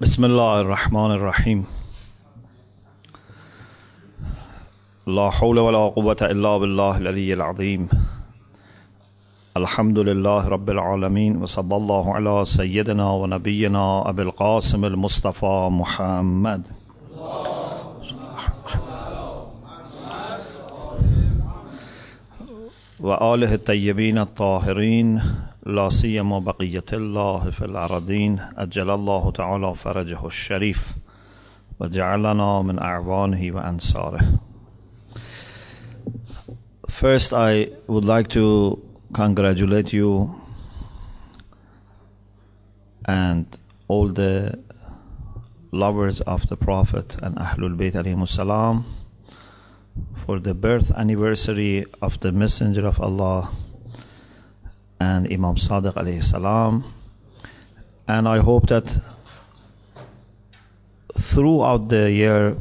بسم الله الرحمن الرحيم. لا حول ولا قوة إلا بالله العلي العظيم. الحمد لله رب العالمين وصلى الله على سيدنا ونبينا أبي القاسم المصطفى محمد. وآله الطيبين الطاهرين. لا سيما بقية الله في الأرضين أجل الله تعالى فرجه الشريف وجعلنا من أعوانه وأنصاره First, I would like to congratulate you and all the lovers of the Prophet and Ahlul Bayt alayhimus salam for the birth anniversary of the Messenger of Allah and Imam Sadiq alayhi salam. And I hope that throughout the year,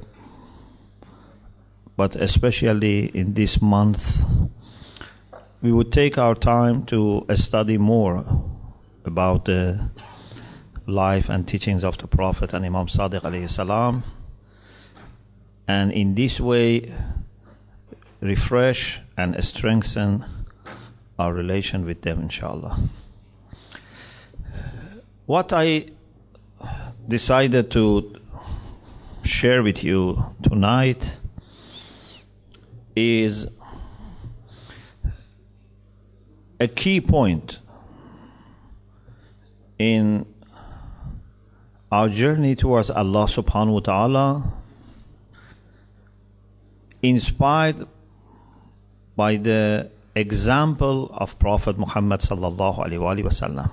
but especially in this month, we would take our time to study more about the life and teachings of the Prophet and Imam Sadiq alayhi salam. And in this way, refresh and strengthen our relation with them, inshallah. What I decided to share with you tonight is a key point in our journey towards Allah subhanahu wa ta'ala inspired by the example of Prophet Muhammad sallallahu alaihi wasallam.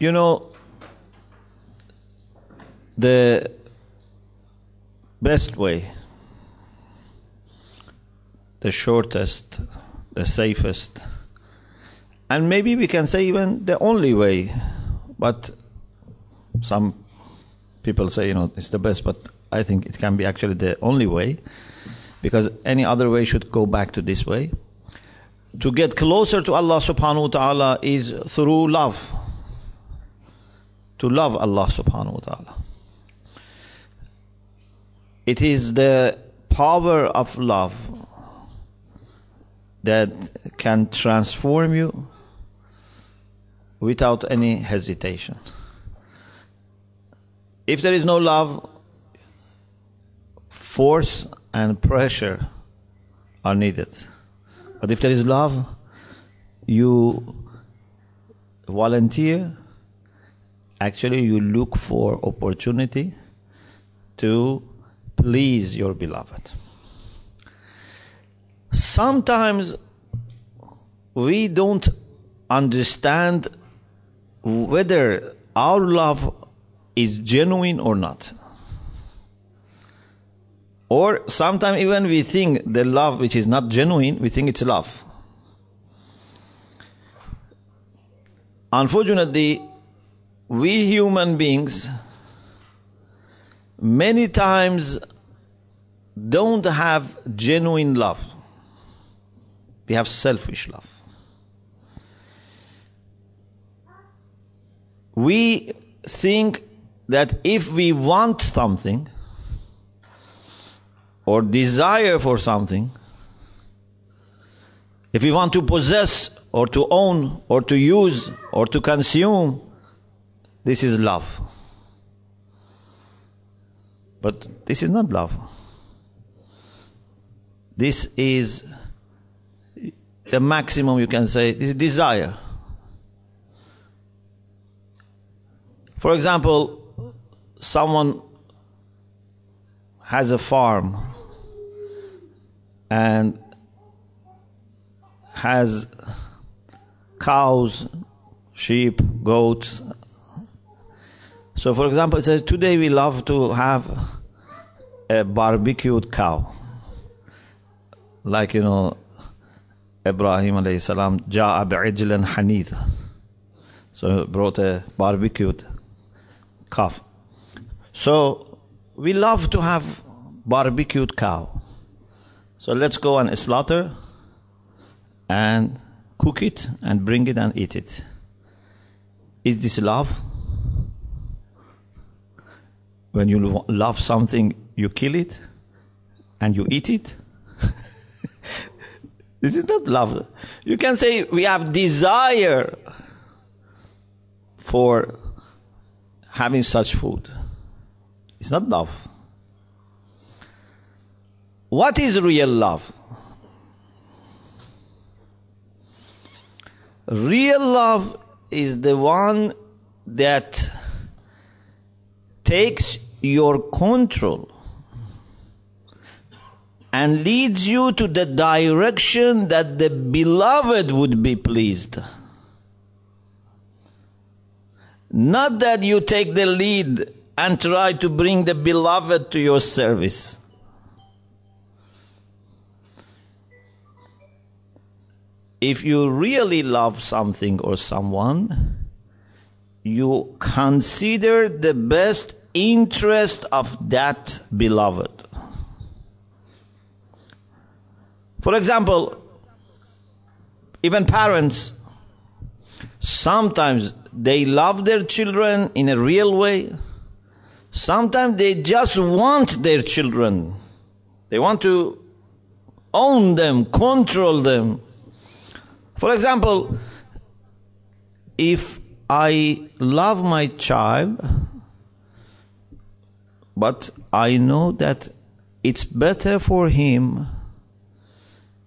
You know, the best way, the shortest, the safest, and maybe we can say even the only way, but some people say, you know, it's the best, but I think it can be actually the only way because any other way should go back to this way. To get closer to Allah subhanahu wa ta'ala is through love. To love Allah subhanahu wa ta'ala. It is the power of love that can transform you without any hesitation. If there is no love, force and pressure are needed. But if there is love, you volunteer, actually, you look for opportunity to please your beloved. Sometimes we don't understand whether our love is genuine or not. Or sometimes even we think the love which is not genuine, we think it's love. Unfortunately, we human beings many times don't have genuine love. We have selfish love. We think that if we want something or desire for something, if we want to possess or to own or to use or to consume, this is love. But this is not love. This is the maximum you can say, this is desire. For example, someone has a farm and has cows, sheep, goats. So, for example, it says, Today we love to have a barbecued cow. Like, you know, Ibrahim alayhi salam, Ja'a bi'ijlan hanith. So, he brought a barbecued calf. So we love to have barbecued cow. So let's go and slaughter and cook it and bring it and eat it. Is this love? When you love something, you kill it and you eat it? this is not love. You can say we have desire for having such food. It's not love. What is real love? Real love is the one that takes your control and leads you to the direction that the beloved would be pleased. Not that you take the lead and try to bring the beloved to your service. if you really love something or someone, you consider the best interest of that beloved. For example, even parents, sometimes they love their children in a real way. Sometimes they just want their children. They want to own them, control them. For example, if I love my child, but I know that it's better for him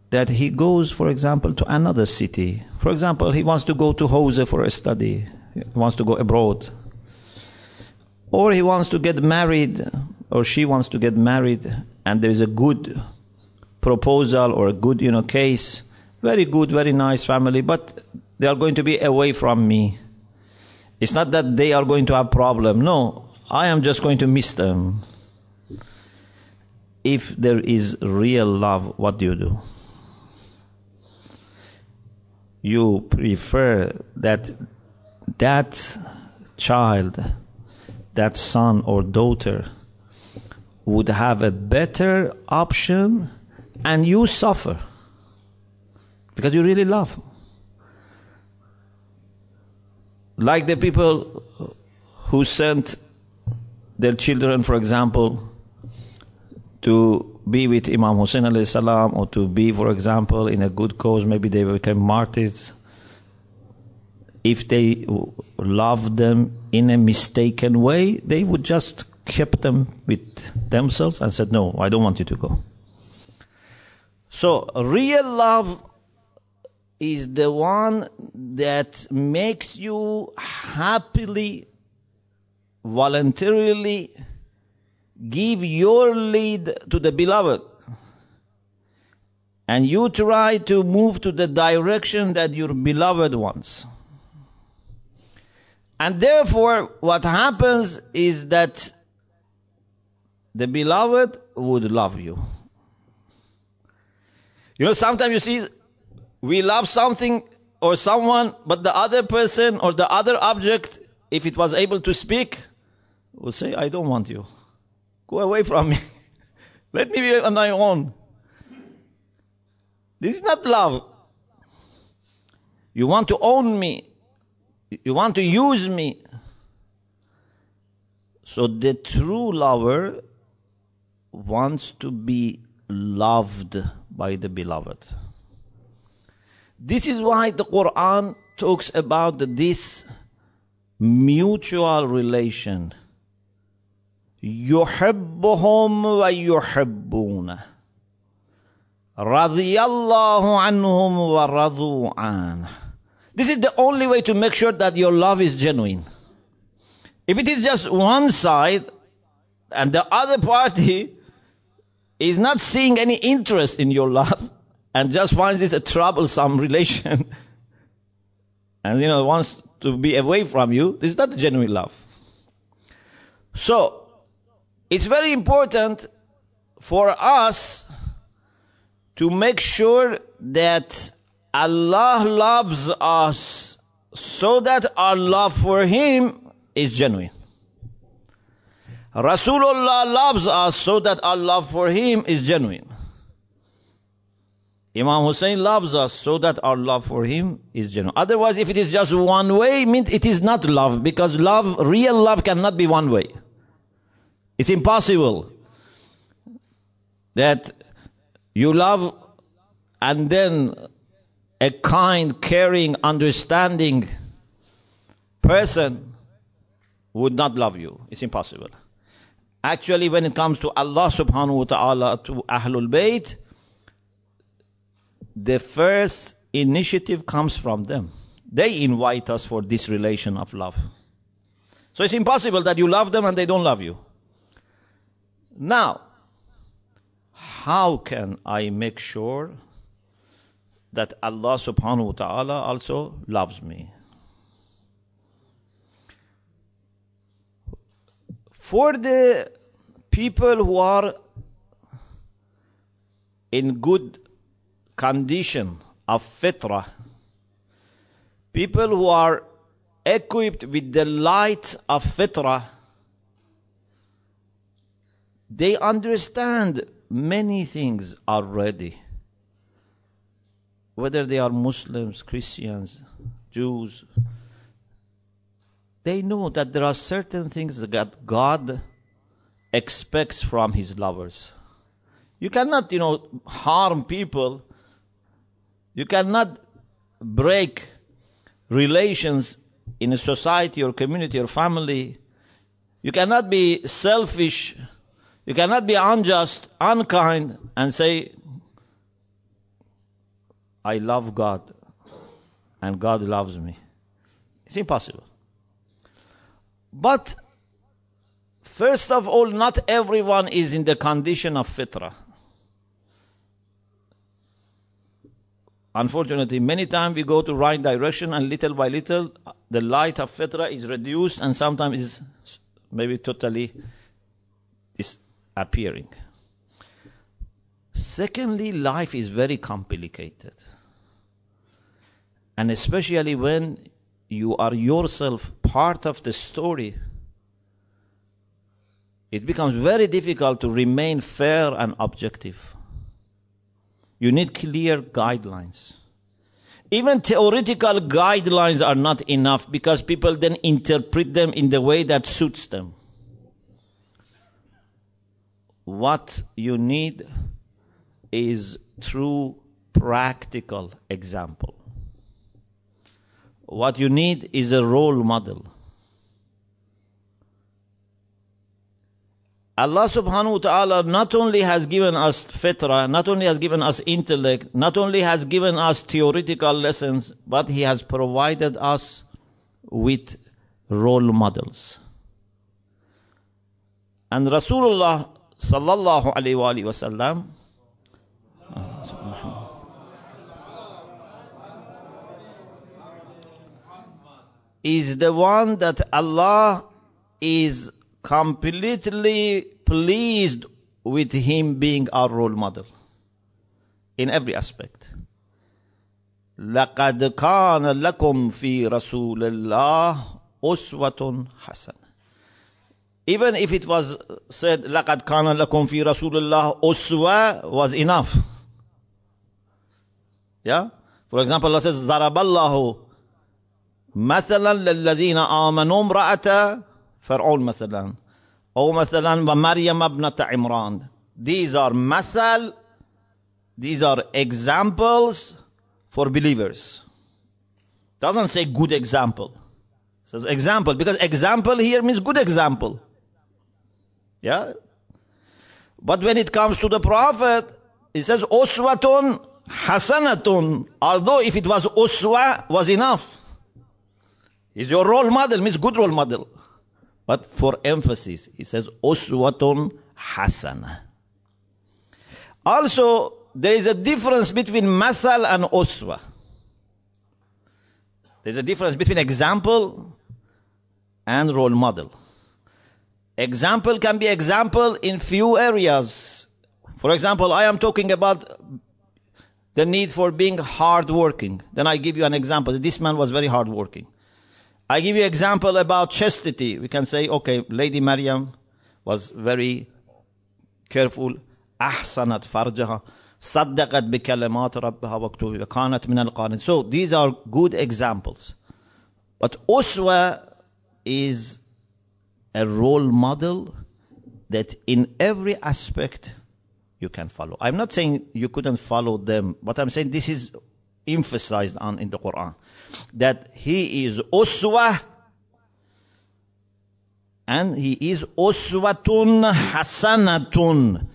that he goes, for example, to another city. For example, he wants to go to Jose for a study, he wants to go abroad. Or he wants to get married, or she wants to get married, and there is a good proposal or a good, you know, case very good, very nice family, but they are going to be away from me. It's not that they are going to have problem. No, I am just going to miss them. If there is real love, what do you do? You prefer that that child, that son or daughter would have a better option and you suffer because you really love. Like the people who sent their children, for example, to be with Imam Hussein alayhi salam or to be, for example, in a good cause, maybe they became martyrs. If they loved them in a mistaken way, they would just keep them with themselves and said, No, I don't want you to go. So real love is the one that makes you happily, voluntarily give your lead to the beloved. And you try to move to the direction that your beloved wants. And therefore, what happens is that the beloved would love you. You know, sometimes you see we love something or someone, but the other person or the other object, if it was able to speak, would say, I don't want you. Go away from me. Let me be on my own. This is not love. You want to own me. You want to use me. So the true lover wants to be loved by the beloved. This is why the Quran talks about this mutual relation. يحبهم ويحبون رضي الله عنهم ورضوا عنه this is the only way to make sure that your love is genuine. If it is just one side and the other party is not seeing any interest in your love, and just finds this a troublesome relation and you know wants to be away from you, this is not genuine love. So it's very important for us to make sure that Allah loves us so that our love for Him is genuine. Rasulullah loves us so that our love for Him is genuine. Imam Hussein loves us so that our love for him is genuine. Otherwise, if it is just one way, means it is not love because love, real love cannot be one way. It's impossible that you love and then a kind, caring, understanding person would not love you. It's impossible. Actually, when it comes to Allah subhanahu wa ta'ala, to Ahlul Bayt, the first initiative comes from them. They invite us for this relation of love. So it's impossible that you love them and they don't love you. Now, how can I make sure that Allah subhanahu wa ta'ala also loves me? For the people who are in good condition of fitrah, people who are equipped with the light of fitrah, they understand many things already. Whether they are Muslims, Christians, Jews, they know that there are certain things that God expects from his lovers. You cannot, you know, harm people. You cannot break relations in a society or community or family. You cannot be selfish you cannot be unjust, unkind, and say, I love God and God loves me. It's impossible. But first of all, not everyone is in the condition of fitrah. Unfortunately, many times we go to right direction and little by little the light of fitrah is reduced and sometimes is maybe totally disappearing. Secondly, life is very complicated. And especially when you are yourself part of the story, it becomes very difficult to remain fair and objective. You need clear guidelines. Even theoretical guidelines are not enough because people then interpret them in the way that suits them what you need is true practical example. What you need is a role model. Allah subhanahu wa ta'ala not only has given us fitrah, not only has given us intellect, not only has given us theoretical lessons, but He has provided us with role models. And Rasulullah sallallahu alaihi wasallam is the one that Allah is completely pleased with him being our role model in every aspect. لقد كان لكم في رسول الله أسوة حسنة even if it was said, لَقَدْ كَانَ لَكُمْ فِي رَسُولِ اللَّهِ أُسْوَةٌ was enough. Yeah? For example, Allah says, ضَرَبَ اللَّهُ مثلا للذين آمنوا امرأة فرعون مثلا أو مثلا ومريم ابنة عمران These are مثل These are examples for believers. Doesn't say good example. It says example because example here means good example. Yeah? But when it comes to the Prophet, it says, Uswatun Hasanatun. Although if it was Uswa, was enough. He's your role model, means good role model. But for emphasis, he says, Uswatun Hasana. Also, there is a difference between Masal and Uswa. There's a difference between example and role model. Example can be example in few areas. For example, I am talking about the need for being hardworking. Then I give you an example. This man was very hardworking. I give you example about chastity. We can say, okay, Lady Maryam was very careful. Ahsanat farjaha. صدقت بكلمات ربها وكتبه وكانت من القانت so these are good examples but uswa is a role model that in every aspect you can follow i'm not saying you couldn't follow them but i'm saying this is emphasized on in the quran that he is uswa and he is uswatun hasanatun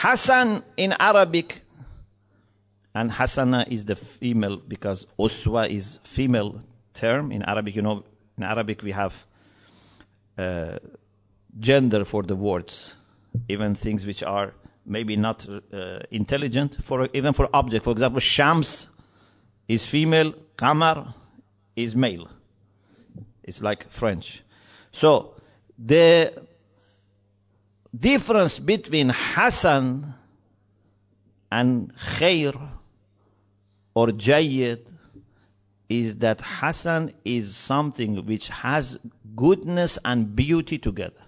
Hasan in Arabic, and Hasana is the female because Uswa is female term in Arabic. You know, in Arabic we have uh, gender for the words, even things which are maybe not uh, intelligent. For even for object, for example, Shams is female, Qamar is male. It's like French. So the difference between Hasan and Khair or Jayyid is that Hasan is something which has goodness and beauty together.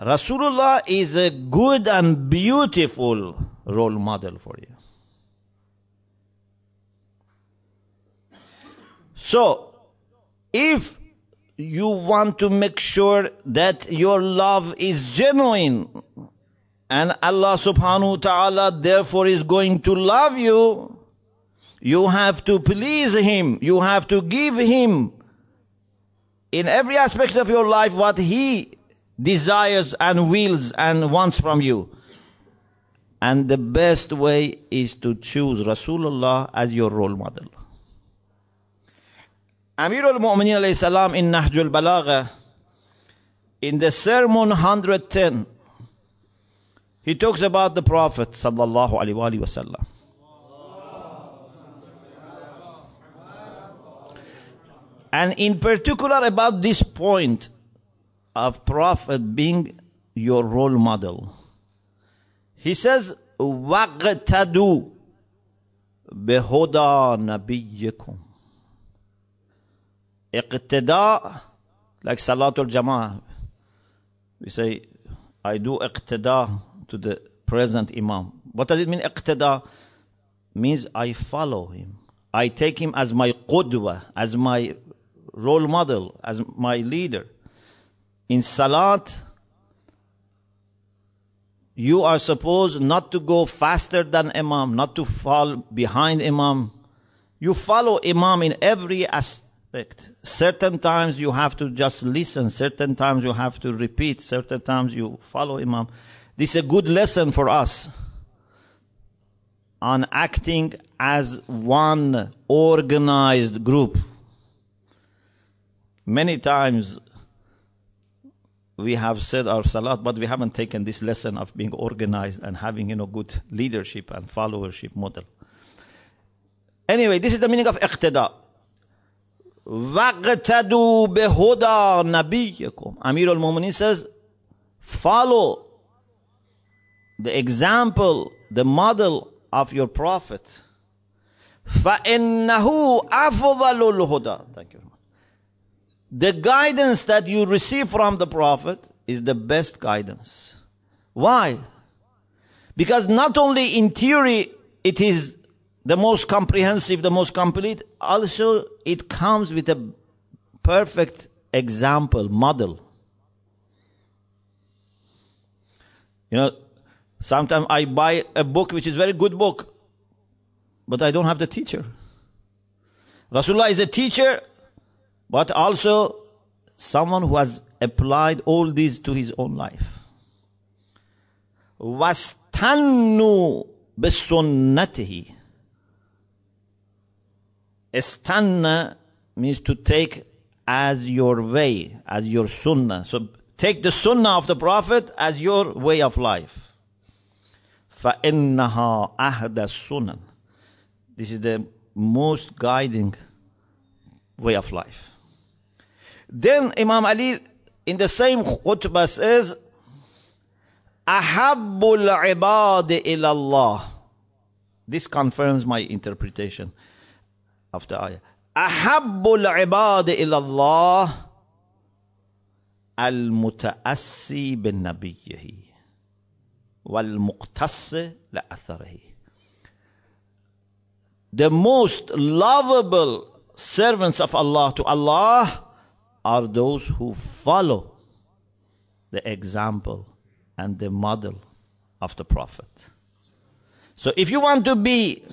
Rasulullah is a good and beautiful role model for you. So, if you want to make sure that your love is genuine. And Allah subhanahu wa ta'ala therefore is going to love you. You have to please Him. You have to give Him in every aspect of your life what He desires and wills and wants from you. And the best way is to choose Rasulullah as your role model. Amir al-Mu'minin alayhi salam in Nahjul Balagha, in the sermon 110, he talks about the Prophet sallallahu alaihi wasallam. And in particular about this point of Prophet being your role model. He says, وَقْتَدُوا بِهُدَى نَبِيِّكُمْ iqtida, like Salatul Jama'ah. We say, I do iqtida to the present Imam. What does it mean, iqtida? Means I follow him. I take him as my qudwa, as my role model, as my leader. In Salat, you are supposed not to go faster than Imam, not to fall behind Imam. You follow Imam in every aspect Certain times you have to just listen, certain times you have to repeat, certain times you follow Imam. This is a good lesson for us on acting as one organized group. Many times we have said our salat, but we haven't taken this lesson of being organized and having you know good leadership and followership model. Anyway, this is the meaning of iqtida. وَقْتَدُوا بِهُدَى نَبِيِّكُمْ Amir al-Mu'minin says, follow the example, the model of your prophet. فَإِنَّهُ أَفْضَلُ الْهُدَى Thank you. The guidance that you receive from the prophet is the best guidance. Why? Because not only in theory it is the most comprehensive, the most complete. Also, it comes with a perfect example, model. You know, sometimes I buy a book which is a very good book, but I don't have the teacher. Rasulullah is a teacher, but also someone who has applied all these to his own life. واستنوا بسنته Istanna means to take as your way, as your sunnah. So take the sunnah of the Prophet as your way of life. فَإِنَّهَا أَهْدَ السُّنَنِ This is the most guiding way of life. Then Imam Ali in the same khutbah says, أَحَبُّ الْعِبَادِ إِلَى اللَّهِ This confirms my interpretation of the ayah. Ahabbul ibad ilallah al-mutaassi bin nabiyyihi wal muqtass la'atharihi. The most lovable servants of Allah to Allah are those who follow the example and the model of the Prophet. So if you want to be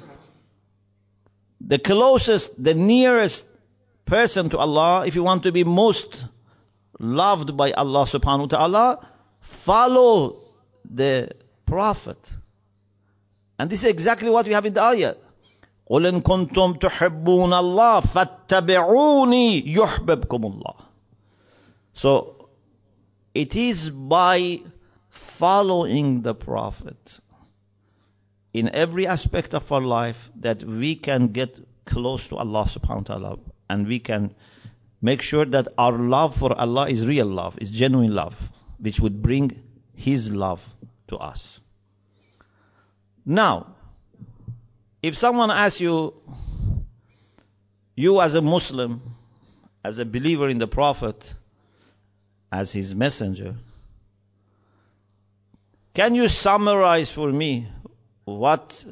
the closest, the nearest person to Allah, if you want to be most loved by Allah subhanahu wa ta'ala, follow the Prophet. And this is exactly what we have in the ayah. قل إن كنتم تحبون الله فاتبعوني يحببكم الله. So it is by following the Prophet in every aspect of our life that we can get close to Allah subhanahu wa ta'ala and we can make sure that our love for Allah is real love, is genuine love, which would bring His love to us. Now, if someone asks you, you as a Muslim, as a believer in the Prophet, as his messenger, can you summarize for me what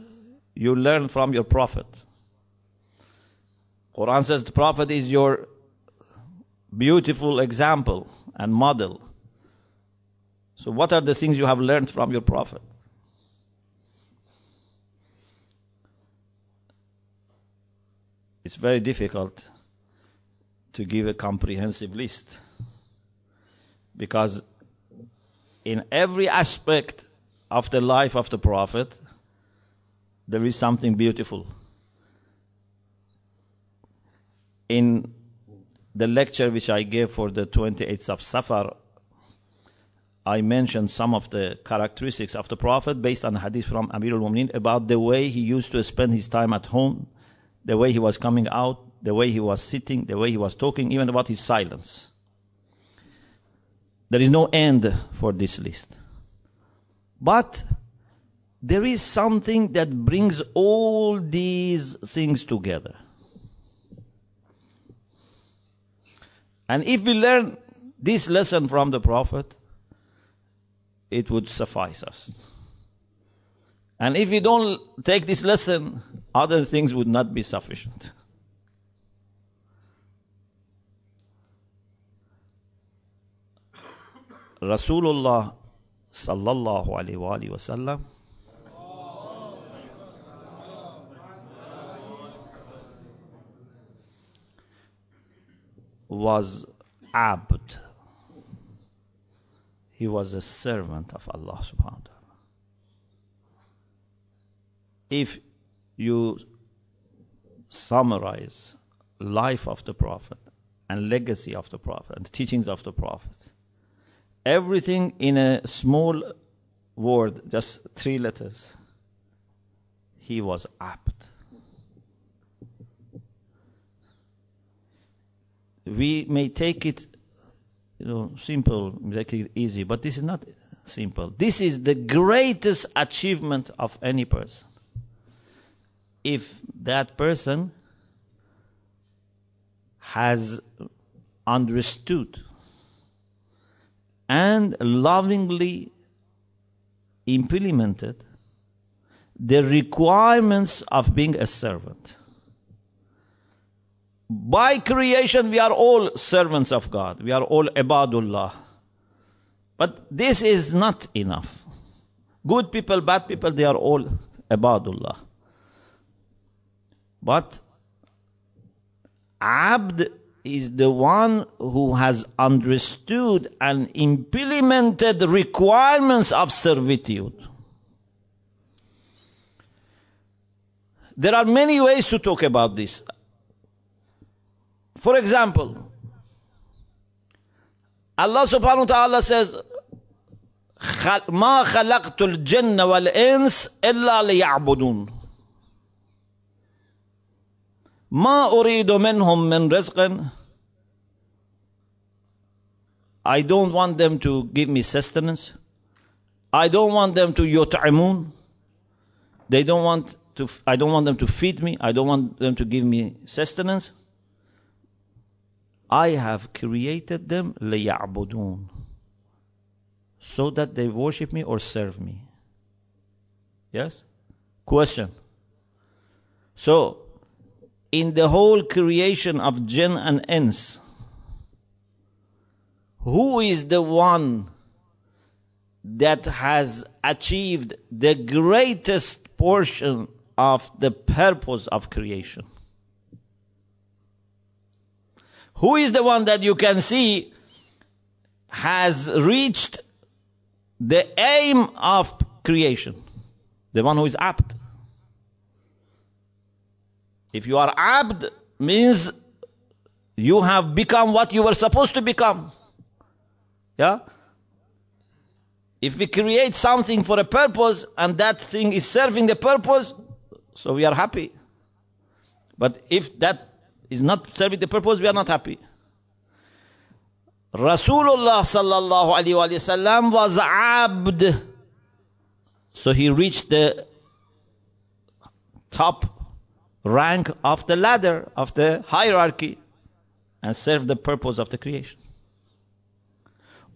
you learn from your Prophet? Quran says the Prophet is your beautiful example and model. So, what are the things you have learned from your Prophet? It's very difficult to give a comprehensive list because in every aspect of the life of the Prophet, there is something beautiful. In the lecture which I gave for the 28th of Safar, I mentioned some of the characteristics of the Prophet based on hadith from Amir al-Mu'minin about the way he used to spend his time at home, the way he was coming out, the way he was sitting, the way he was talking, even about his silence. There is no end for this list. But there is something that brings all these things together. And if we learn this lesson from the Prophet, it would suffice us. And if we don't take this lesson, other things would not be sufficient. Rasulullah sallallahu alaihi wasallam was abd. He was a servant of Allah subhanahu wa ta'ala. If you summarize life of the Prophet and legacy of the Prophet and teachings of the Prophet, everything in a small word, just three letters, he was abd. We may take it you know simple make it easy but this is not simple. This is the greatest achievement of any person. If that person has understood and lovingly implemented the requirements of being a servant by creation, we are all servants of God. We are all ibadullah. But this is not enough. Good people, bad people, they are all ibadullah. But abd is the one who has understood and implemented the requirements of servitude. There are many ways to talk about this. For example, Allah subhanahu wa ta'ala says, ما خلقت الجن والإنس إلا ليعبدون ما أريد منهم من رزق I don't want them to give me sustenance. I don't want them to yut'imun. They don't want to, I don't want them to feed me. I don't want them to give me sustenance. I have created them لِيَعْبُدُونَ so that they worship me or serve me. Yes? Question. So, in the whole creation of jinn and ins, who is the one that has achieved the greatest portion of the purpose of creation? Who is the one that you can see has reached the aim of creation? The one who is abd. If you are abd, means you have become what you were supposed to become. Yeah? If we create something for a purpose and that thing is serving the purpose, so we are happy. But if that is not serving the purpose, we are not happy. Rasulullah sallallahu alaihi wasallam was abd. So he reached the top rank of the ladder of the hierarchy and served the purpose of the creation.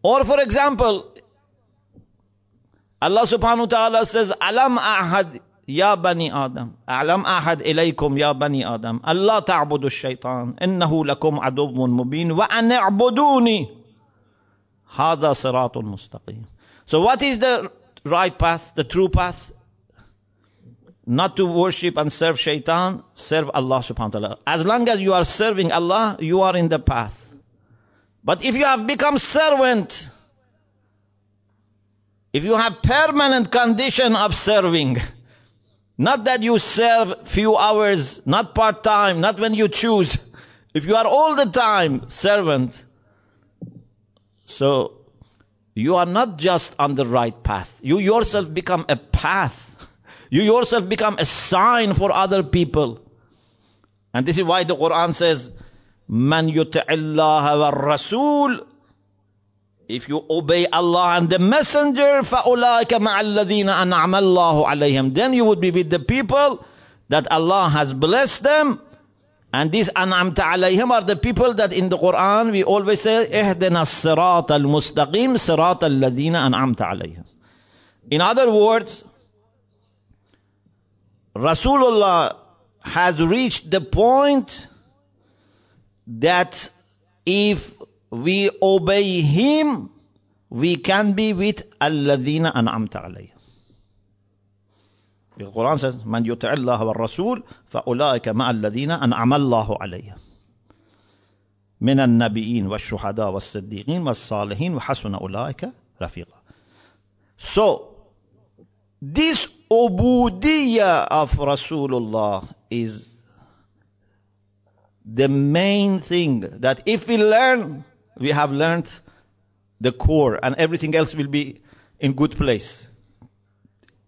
Or for example, Allah subhanahu wa ta'ala says, Alam ahad bani Adam. Alam ahad ilaykum ya bani Adam. Allah ta'budu shaitan. Innahu lakum adubun mubin. Wa an i'buduni. Hada siratul mustaqim. So what is the right path, the true path? Not to worship and serve shaitan, serve Allah subhanahu wa ta'ala. As long as you are serving Allah, you are in the path. But if you have become servant, if you have permanent condition of serving, not that you serve few hours, not part time, not when you choose. If you are all the time servant, so you are not just on the right path. You yourself become a path. You yourself become a sign for other people. And this is why the Quran says, Man yuti'illah wa rasul. If you obey Allah and the messenger, فَأُولَٰئِكَ مَعَ الَّذِينَ أَنْعَمَ اللَّهُ عَلَيْهِمْ Then you would be with the people that Allah has blessed them. And these أنعمت عليهم are the people that in the Quran we always say, اهدنا الصراط المستقيم صراط الذين أنعمت عليهم. In other words, Rasulullah has reached the point that if we obey him, we can be with الذين أنعمت عليهم. The Quran says, من يطع الله والرسول فأولئك مع الذين أنعم الله عليهم. من النبيين والشهداء والصديقين والصالحين وحسن أولئك رفيقا. So, this ubudiyya of Rasulullah is the main thing that if we learn, we have learned the core and everything else will be in good place.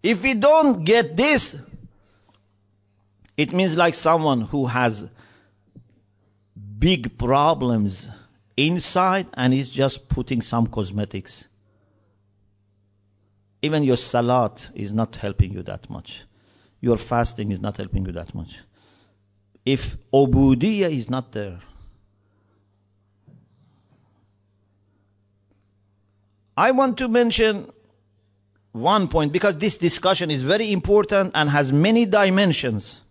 If we don't get this, it means like someone who has big problems inside and is just putting some cosmetics. Even your salat is not helping you that much. Your fasting is not helping you that much. If obudiyah is not there, I want to mention one point because this discussion is very important and has many dimensions.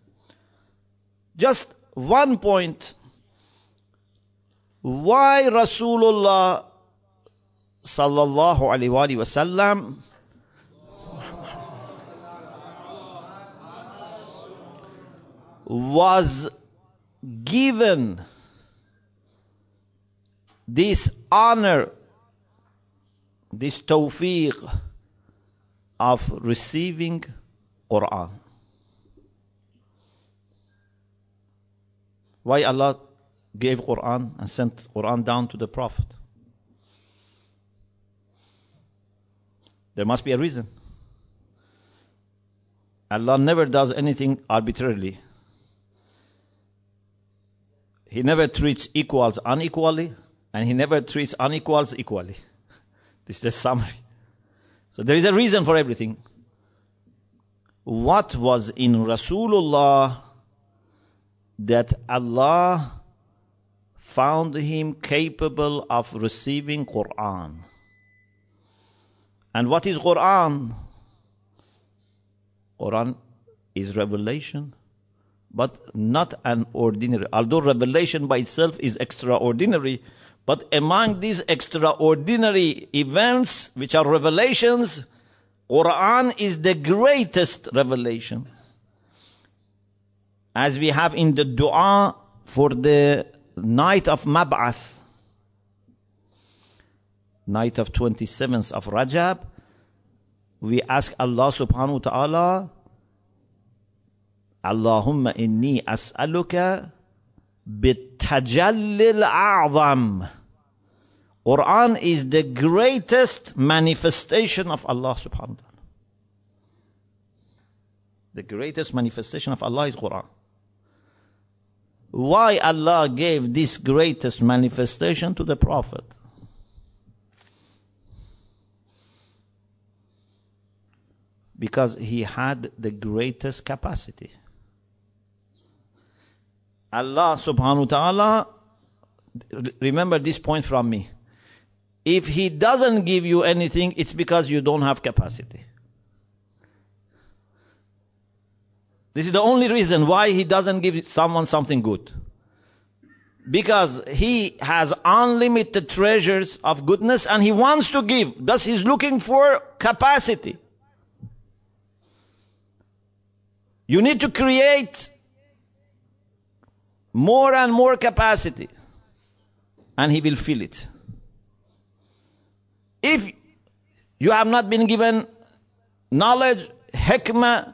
Just one point. Why Rasulullah sallallahu alaihi wasallam was given this honor, this tawfiq of receiving Quran. Why Allah gave Quran and sent Quran down to the Prophet? There must be a reason. Allah never does anything arbitrarily. He never treats equals unequally, and he never treats unequals equally. This is the summary. So there is a reason for everything. What was in Rasulullah that Allah found him capable of receiving Quran? And what is Quran? Quran is revelation, but not an ordinary. Although revelation by itself is extraordinary, but among these extraordinary events, which are revelations, Quran is the greatest revelation. As we have in the dua for the night of Mab'ath, night of 27th of Rajab, we ask Allah subhanahu wa ta'ala, Allahumma inni as'aluka bitajallil a'zam. Quran is the greatest manifestation of Allah subhanahu wa ta'ala. The greatest manifestation of Allah is Quran. Why Allah gave this greatest manifestation to the Prophet? Because he had the greatest capacity. Allah subhanahu wa ta'ala, remember this point from me. If He doesn't give you anything, it's because you don't have capacity. This is the only reason why He doesn't give someone something good. Because He has unlimited treasures of goodness and He wants to give. Thus He's looking for capacity. You need to create more and more capacity and he will fill it. If you have not been given knowledge, hikmah,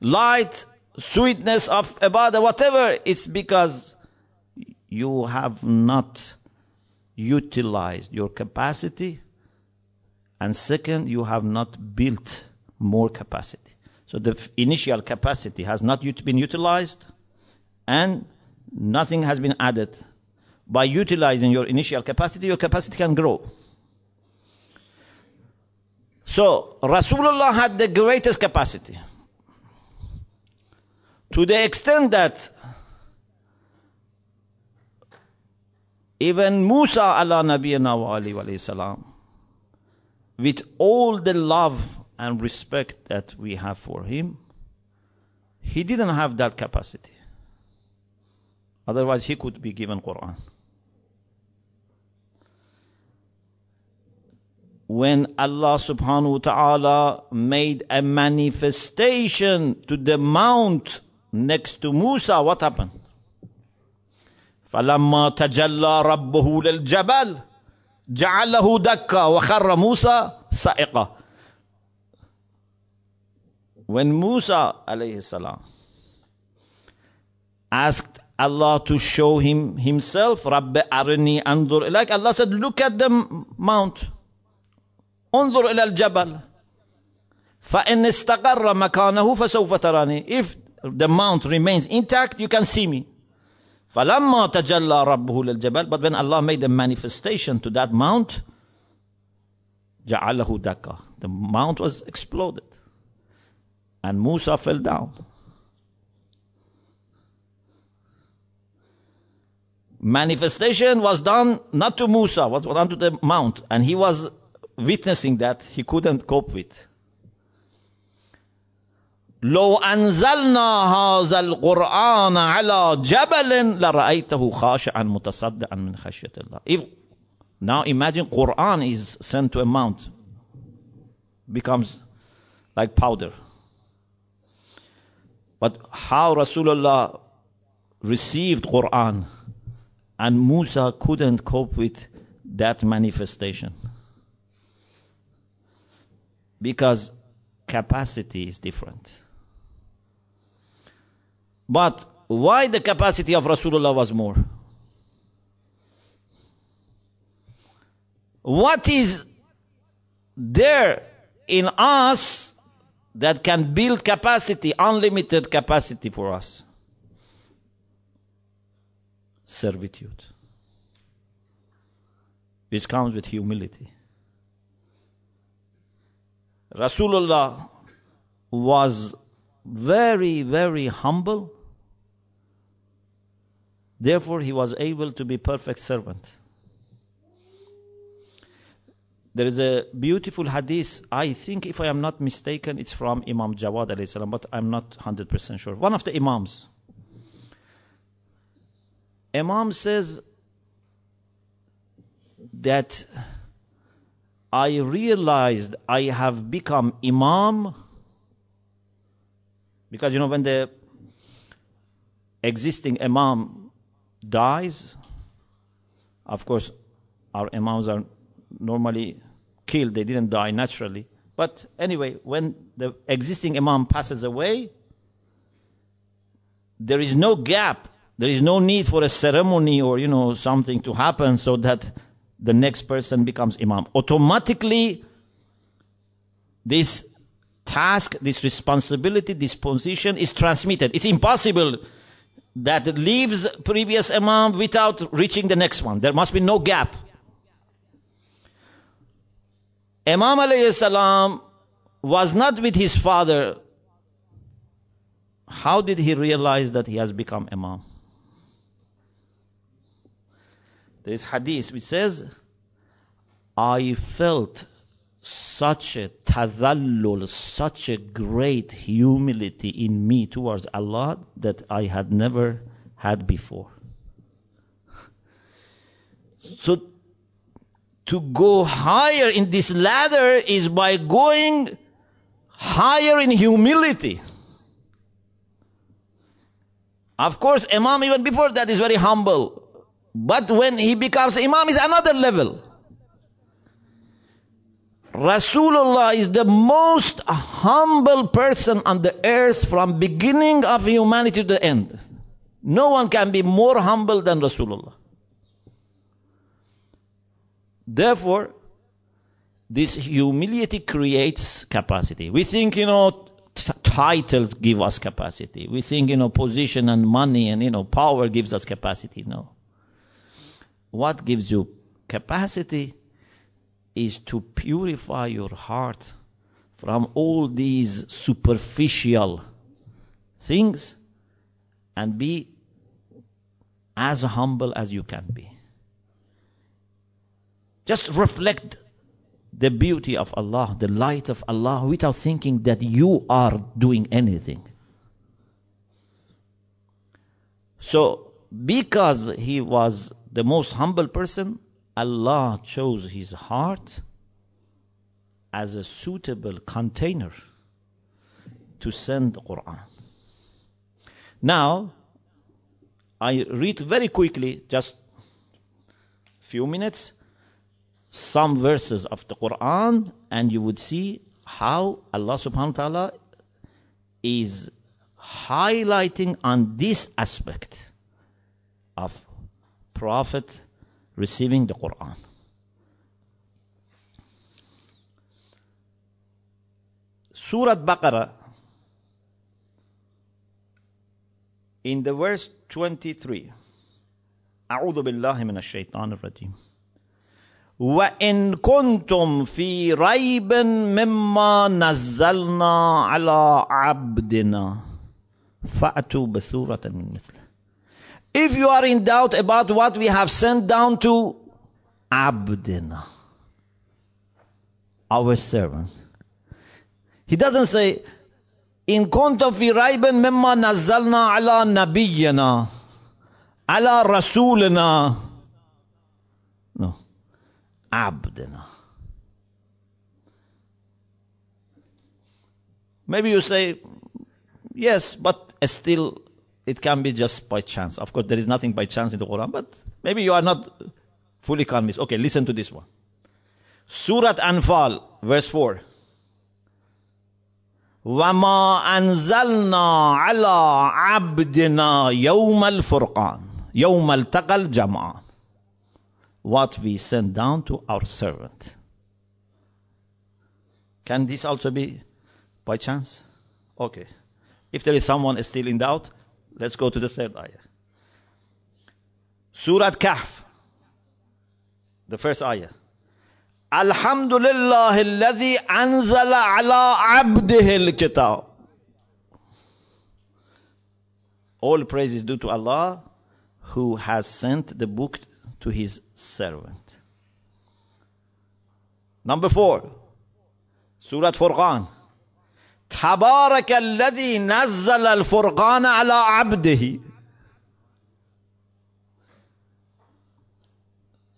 light, sweetness of ibadah, whatever, it's because you have not utilized your capacity. And second, you have not built more capacity. So the initial capacity has not been utilized and nothing has been added. By utilizing your initial capacity, your capacity can grow. So, Rasulullah had the greatest capacity. To the extent that even Musa alayhi salam, with all the love and respect that we have for him, he didn't have that capacity. Otherwise, he could be given Quran. When Allah subhanahu wa ta'ala made a manifestation to the mount next to Musa, what happened? فلما تجلى ربه للجبل جعله دكا وخر موسى صائقا when Musa alayhi salam asked Allah to show him himself. Rabbi arini andur. Like Allah said, look at the mount. انظر إلى الجبل فإن استقر مكانه فسوف تراني if the mount remains intact you can see me فلما تجلى ربه للجبل but when Allah made a manifestation to that mount جعله دكا the mount was exploded and Musa fell down manifestation was done not to Musa, was done to the mount, and he was witnessing that he couldn't cope with. لو أنزلنا هذا القرآن على جبل لرأيته خاشعا متصدعا من خشية الله. If now imagine Quran is sent to a mount, becomes like powder. But how Rasulullah received Quran And Musa couldn't cope with that manifestation. Because capacity is different. But why the capacity of Rasulullah was more? What is there in us that can build capacity, unlimited capacity for us? Servitude, which comes with humility. Rasulullah was very, very humble. Therefore, he was able to be perfect servant. there is a beautiful hadith. I think, if I am not mistaken, it's from Imam Jawad but I'm not 100% sure. One of the Imams. Imam says that I realized I have become Imam because you know when the existing Imam dies, of course, our Imams are normally killed, they didn't die naturally. But anyway, when the existing Imam passes away, there is no gap. There is no need for a ceremony or, you know, something to happen so that the next person becomes Imam. Automatically, this task, this responsibility, this position is transmitted. It's impossible that leaves previous Imam without reaching the next one. There must be no gap. Imam alayhi salam was not with his father. How did he realize that he has become Imam? There is hadith which says, I felt such a tadallul, such a great humility in me towards Allah that I had never had before. So to go higher in this ladder is by going higher in humility. Of course, Imam even before that is very humble. But when he becomes Imam is another level. Rasulullah is the most humble person on the earth from beginning of humanity to the end. No one can be more humble than Rasulullah. Therefore, this humility creates capacity. We think, you know, titles give us capacity. We think, you know, position and money and, you know, power gives us capacity. No. What gives you capacity is to purify your heart from all these superficial things and be as humble as you can be. Just reflect the beauty of Allah, the light of Allah, without thinking that you are doing anything. So, because he was the most humble person, Allah chose his heart as a suitable container to send the Quran. Now, I read very quickly, just few minutes, some verses of the Quran, and you would see how Allah subhanahu wa ta'ala is highlighting on this aspect of Prophet receiving the Quran. Surah Baqarah, in the verse 23, أعوذ بالله من الشيطان الرجيم وإن كنتم في ريب مما نزلنا على عبدنا فأتوا بسورة من مثله if you are in doubt about what we have sent down to Abdina, our servant, he doesn't say, in fi raiban mimma nazzalna ala nabiyyina, ala rasulina. No. Abdina. Maybe you say, yes, but still it can be just by chance. Of course, there is nothing by chance in the Quran, but maybe you are not fully convinced. Okay, listen to this one. Surat Anfal, verse 4. وما أنزلنا على عبدنا يوم الفرقان يوم التقى الجمعان what we send down to our servant can this also be by chance okay if there is someone still in doubt Let's go to the third ayah. Surat Kahf, the first ayah. Alhamdulillah alladhi anzala ala abdihi kitab. All praise is due to Allah who has sent the book to his servant. Number four, Surat Furqan. تبارك الذي نزل الفرقان على عبده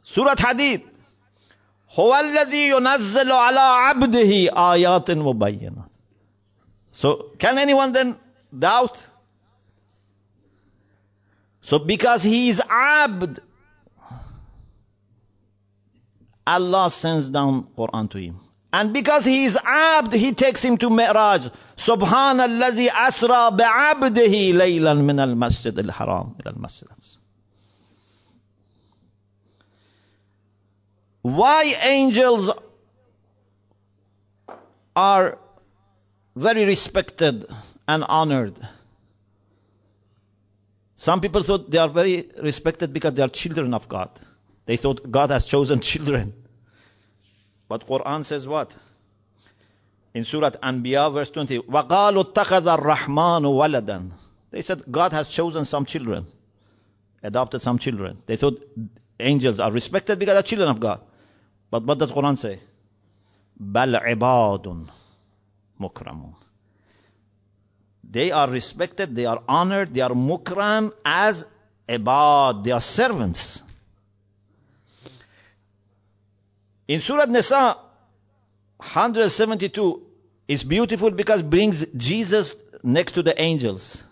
سورة حديد هو الذي ينزل على عبده آيات مبينات So can anyone then doubt? So because he is abd, Allah sends down Quran to him. And because he is abd, he takes him to Mi'raj. سبحان الذي أسرى بعبده ليلا من المسجد الحرام إلى المسجد الأقصى. Why angels are very respected and honored? Some people thought they are very respected because they are children of God. They thought God has chosen children. But Quran says what? In Surah Anbiya, verse 20, وَقَالُوا اتَّخَذَ الرَّحْمَنُ وَلَدًا They said God has chosen some children, adopted some children. They thought angels are respected because they're children of God. But what does Quran say? بَلْ عِبَادٌ مُكْرَمُونَ They are respected, they are honored, they are mukram as ibad, they are servants. In Surah Nisa 172 is beautiful because brings Jesus next to the angels.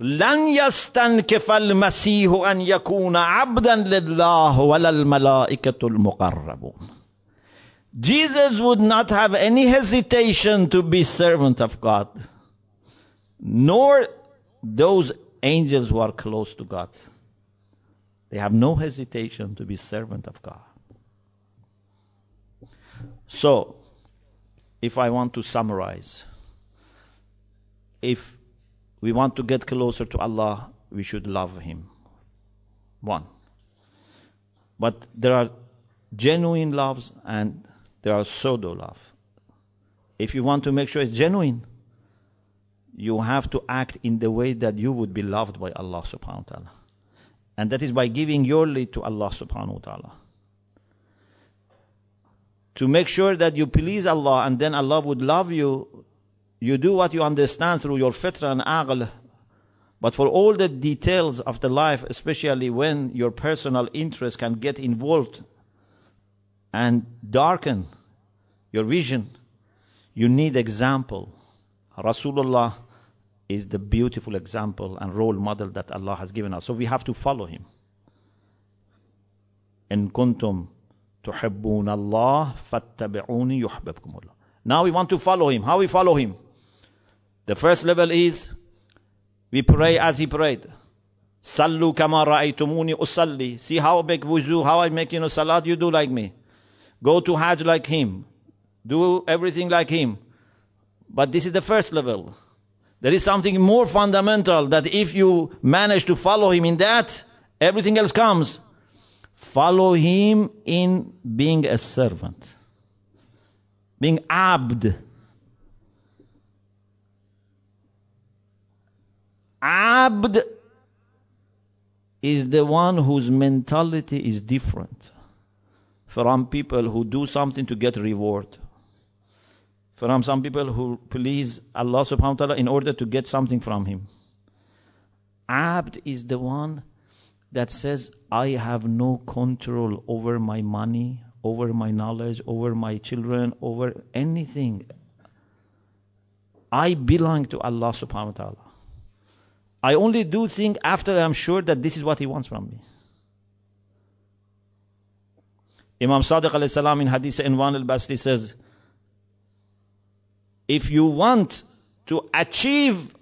لن يستنكف المسيح أن يكون عبدا لله ولا الملائكة المقربون. Jesus would not have any hesitation to be servant of God, nor those angels who are close to God. They have no hesitation to be servant of God. So, if I want to summarize, if we want to get closer to Allah, we should love Him. One. But there are genuine loves and there are pseudo love. If you want to make sure it's genuine, you have to act in the way that you would be loved by Allah subhanahu wa ta'ala. And that is by giving your lead to Allah subhanahu wa ta'ala to make sure that you please Allah and then Allah would love you, you do what you understand through your fitra and aql. But for all the details of the life, especially when your personal interest can get involved and darken your vision, you need example. Rasulullah is the beautiful example and role model that Allah has given us. So we have to follow him. In kuntum تحبون الله فاتبعوني يحببكم الله now we want to follow him how we follow him the first level is we pray as he prayed sallu kama ra'aytumuni usalli see how I make wuzu how I make you know salat you do like me go to hajj like him do everything like him but this is the first level there is something more fundamental that if you manage to follow him in that everything else comes Follow him in being a servant, being abd. Abd is the one whose mentality is different from people who do something to get reward. From some people who please Allah subhanahu wa ta'ala in order to get something from Him. Abd is the one that says, I have no control over my money, over my knowledge, over my children, over anything. I belong to Allah subhanahu wa ta'ala. I only do things after I'm sure that this is what He wants from me. Imam Sadiq alayhi salam in Hadith Inwan al-Basri says, if you want to achieve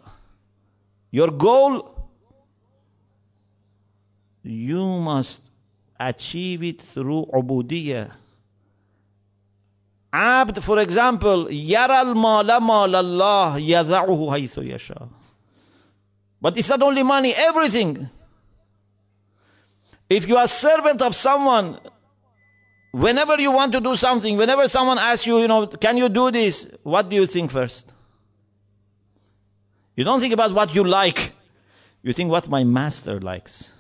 your goal, you must achieve it through ubudiyah. Abd, for example, يرى المال مال الله يضعه حيث يشاء. But it's not only money, everything. If you are servant of someone, whenever you want to do something, whenever someone asks you, you know, can you do this? What do you think first? You don't think about what you like. You think what my master likes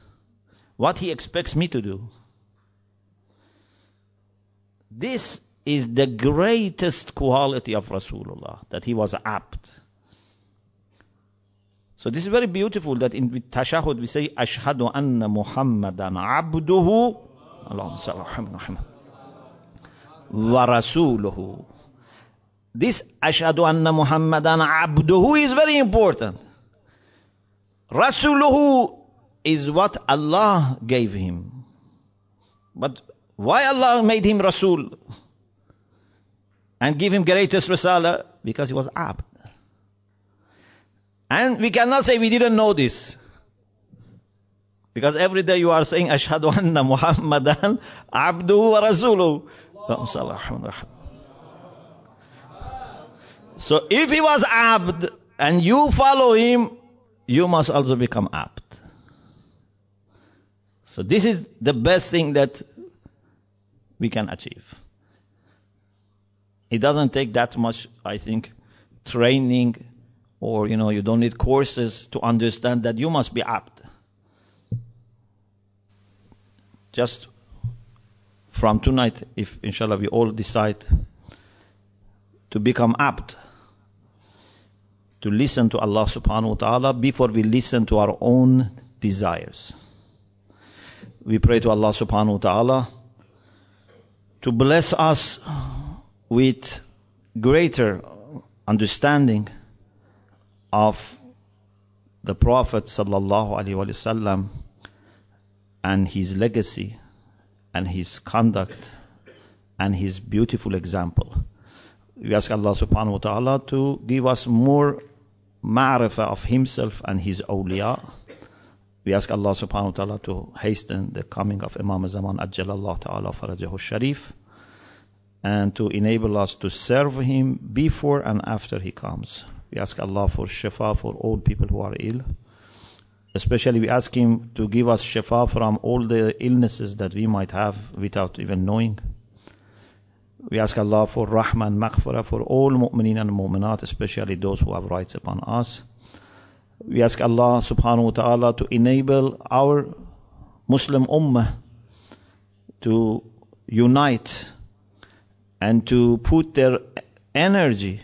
what he expects me to do. This is the greatest quality of Rasulullah, that he was abd. So this is very beautiful that in tashahud we say, Ashhadu anna Muhammadan abduhu, Allahumma salli Muhammad, wa rasuluhu. This Ashhadu anna Muhammadan abduhu is very important. Rasuluhu is what Allah gave him. But why Allah made him Rasul and give him greatest Risala? Because he was abd. And we cannot say we didn't know this. Because every day you are saying, Ashhadu anna Muhammadan abduhu wa. So if he was abd and you follow him, you must also become abd. So this is the best thing that we can achieve. It doesn't take that much, I think, training or, you know, you don't need courses to understand that you must be abd. Just from tonight, if inshallah we all decide to become abd, to listen to Allah subhanahu wa ta'ala before we listen to our own desires. We pray to Allah subhanahu wa ta'ala to bless us with greater understanding of the Prophet sallallahu alaihi wasallam and his legacy and his conduct and his beautiful example. We ask Allah subhanahu wa ta'ala to give us more ma'rifah of himself and his awliya. We ask Allah subhanahu wa ta'ala to hasten the coming of Imam Zaman Ajjalallah ta'ala farajahu sharif and to enable us to serve him before and after he comes. We ask Allah for shifa for all people who are ill. Especially we ask him to give us shifa from all the illnesses that we might have without even knowing. We ask Allah for rahmah and maghfirah for all mu'mineen and mu'minat, especially those who have rights upon us. We ask Allah subhanahu wa ta'ala to enable our Muslim ummah to unite and to put their energy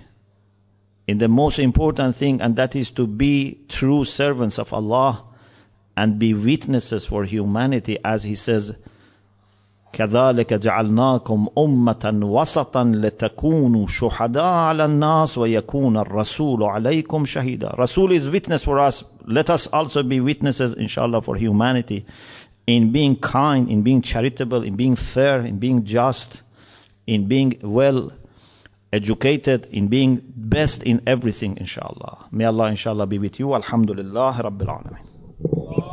in the most important thing, and that is to be true servants of Allah and be witnesses for humanity, as He says, كذلك جعلناكم أمة وسطا لتكونوا شهداء على الناس ويكون الرسول عليكم شهيدا Rasul is witness for us. Let us also be witnesses, inshallah, for humanity in being kind, in being charitable, in being fair, in being just, in being well educated, in being best in everything, inshallah. May Allah, inshallah, be with you. Alhamdulillah, Rabbil Alameen.